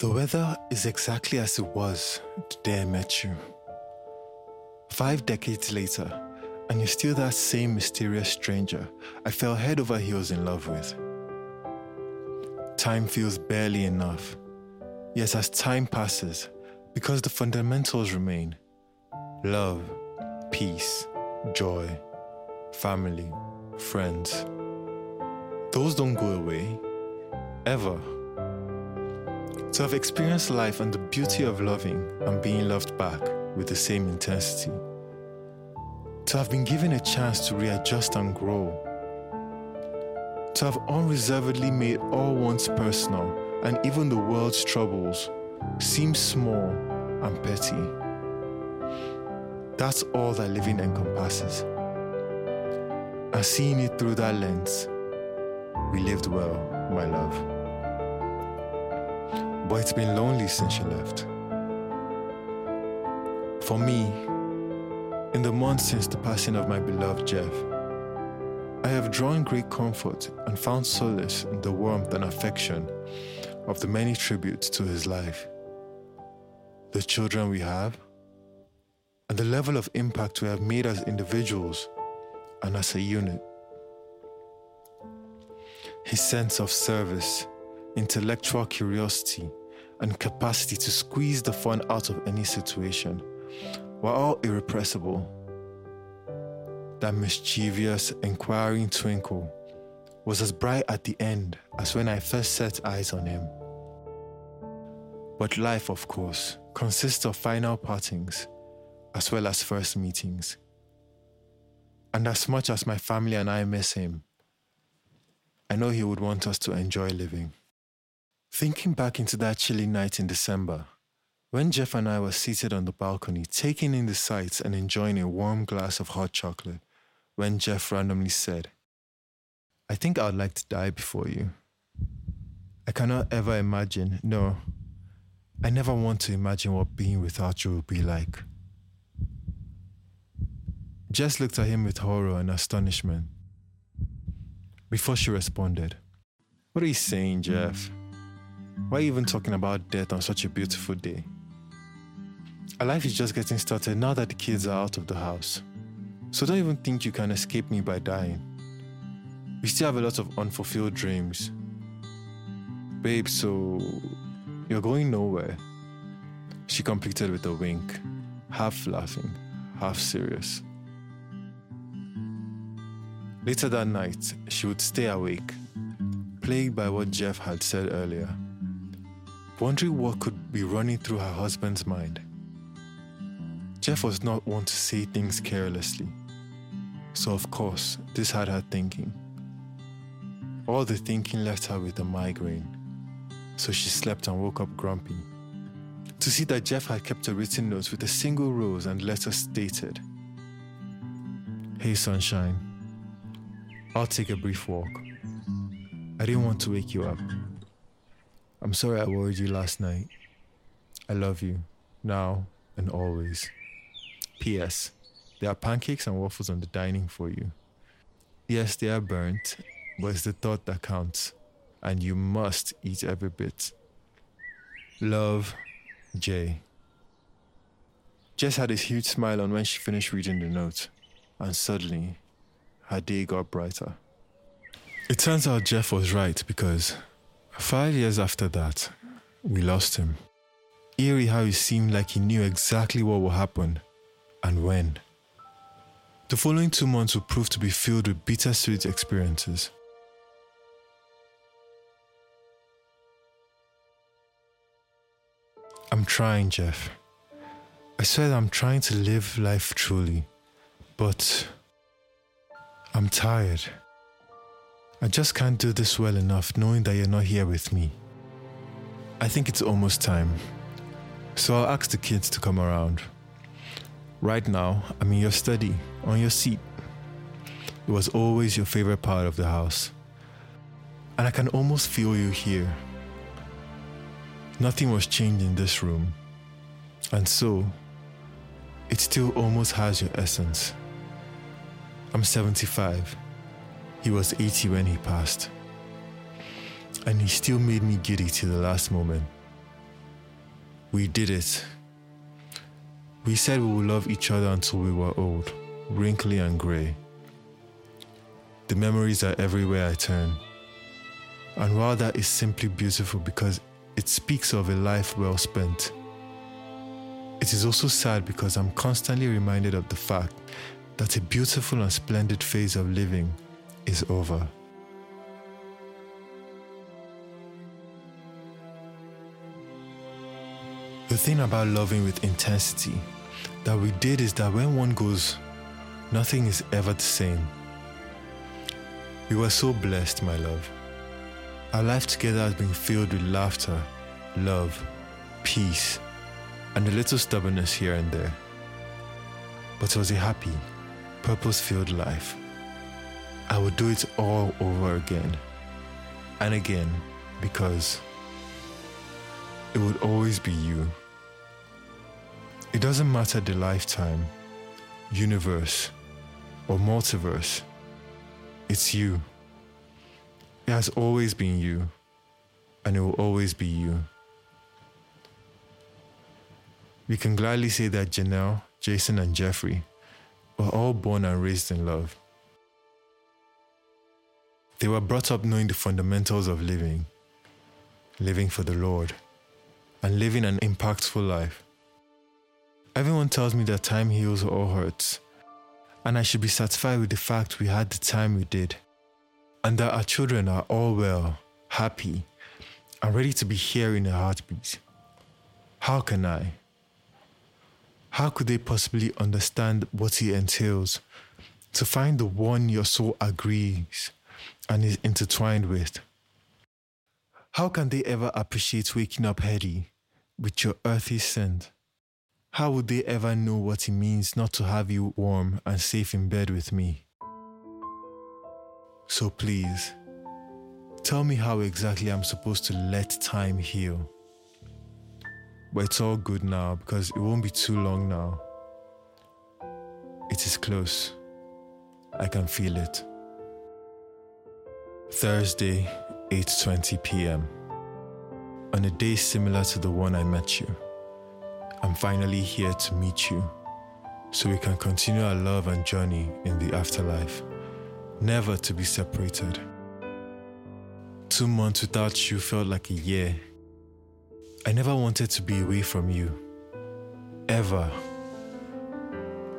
The weather is exactly as it was the day I met you. Five decades later, and you're still that same mysterious stranger I fell head over heels in love with. Time feels barely enough. Yet as time passes, because the fundamentals remain love, peace, joy, family, friends. Those don't go away, ever. To have experienced life and the beauty of loving and being loved back with the same intensity. To have been given a chance to readjust and grow. To have unreservedly made all one's personal and even the world's troubles seem small and petty. That's all that living encompasses. And seeing it through that lens, we lived well, my love. But it's been lonely since you left. For me, in the months since the passing of my beloved Jeff, I have drawn great comfort and found solace in the warmth and affection of the many tributes to his life, the children we have, and the level of impact we have made as individuals and as a unit. His sense of service, intellectual curiosity, and capacity to squeeze the fun out of any situation were all irrepressible. That mischievous, inquiring twinkle was as bright at the end as when I first set eyes on him. But life, of course, consists of final partings as well as first meetings. And as much as my family and I miss him, I know he would want us to enjoy living. Thinking back into that chilly night in December, when Jeff and I were seated on the balcony, taking in the sights and enjoying a warm glass of hot chocolate, when Jeff randomly said, I think I'd like to die before you. I cannot ever imagine, no, I never want to imagine what being without you will be like. Jess looked at him with horror and astonishment. Before she responded, What are you saying, Jeff? Why even talking about death on such a beautiful day? Our life is just getting started now that the kids are out of the house. So don't even think you can escape me by dying. We still have a lot of unfulfilled dreams. Babe, so you're going nowhere. She completed with a wink, half laughing, half serious. Later that night, she would stay awake, plagued by what Jeff had said earlier, wondering what could be running through her husband's mind. Jeff was not one to say things carelessly, so of course, this had her thinking. All the thinking left her with a migraine, so she slept and woke up grumpy. To see that Jeff had kept a written note with a single rose and letter stated Hey, sunshine. I'll take a brief walk. I didn't want to wake you up. I'm sorry I worried you last night. I love you, now and always. P.S. There are pancakes and waffles on the dining for you. Yes, they are burnt, but it's the thought that counts, and you must eat every bit. Love, Jay. Jess had a huge smile on when she finished reading the note, and suddenly her day got brighter. It turns out Jeff was right because five years after that, we lost him. Eerie how he seemed like he knew exactly what would happen and when. The following two months would prove to be filled with bittersweet experiences. I'm trying, Jeff. I said I'm trying to live life truly, but I'm tired. I just can't do this well enough knowing that you're not here with me. I think it's almost time. So I'll ask the kids to come around. Right now, I'm in your study, on your seat. It was always your favorite part of the house. And I can almost feel you here. Nothing was changed in this room. And so, it still almost has your essence. I'm 75. He was 80 when he passed. And he still made me giddy to the last moment. We did it. We said we would love each other until we were old, wrinkly and grey. The memories are everywhere I turn. And while that is simply beautiful because it speaks of a life well spent, it is also sad because I'm constantly reminded of the fact that a beautiful and splendid phase of living is over. The thing about loving with intensity that we did is that when one goes, nothing is ever the same. We were so blessed, my love. Our life together has been filled with laughter, love, peace, and a little stubbornness here and there. But it was a happy, purpose filled life. I would do it all over again and again because it would always be you. It doesn't matter the lifetime, universe, or multiverse. It's you. It has always been you, and it will always be you. We can gladly say that Janelle, Jason, and Jeffrey were all born and raised in love. They were brought up knowing the fundamentals of living, living for the Lord, and living an impactful life. Everyone tells me that time heals all hurts, and I should be satisfied with the fact we had the time we did, and that our children are all well, happy, and ready to be here in a heartbeat. How can I? How could they possibly understand what it entails to find the one your soul agrees and is intertwined with? How can they ever appreciate waking up heady with your earthy scent? How would they ever know what it means not to have you warm and safe in bed with me? So please, tell me how exactly I'm supposed to let time heal. But it's all good now because it won't be too long now. It is close. I can feel it. Thursday, 8:20 p.m. On a day similar to the one I met you. I'm finally here to meet you so we can continue our love and journey in the afterlife, never to be separated. Two months without you felt like a year. I never wanted to be away from you. Ever.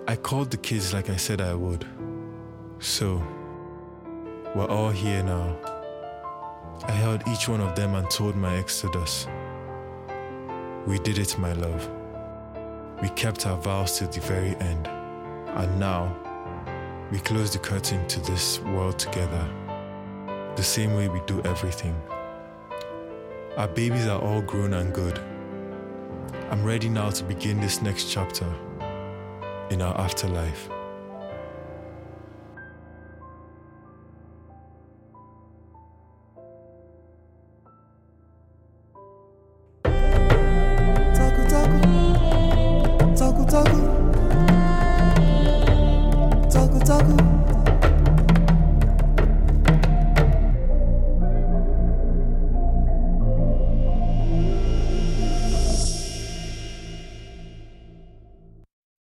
I called the kids like I said I would. So, we're all here now. I held each one of them and told my exodus. We did it, my love. We kept our vows till the very end. And now, we close the curtain to this world together. The same way we do everything. Our babies are all grown and good. I'm ready now to begin this next chapter in our afterlife.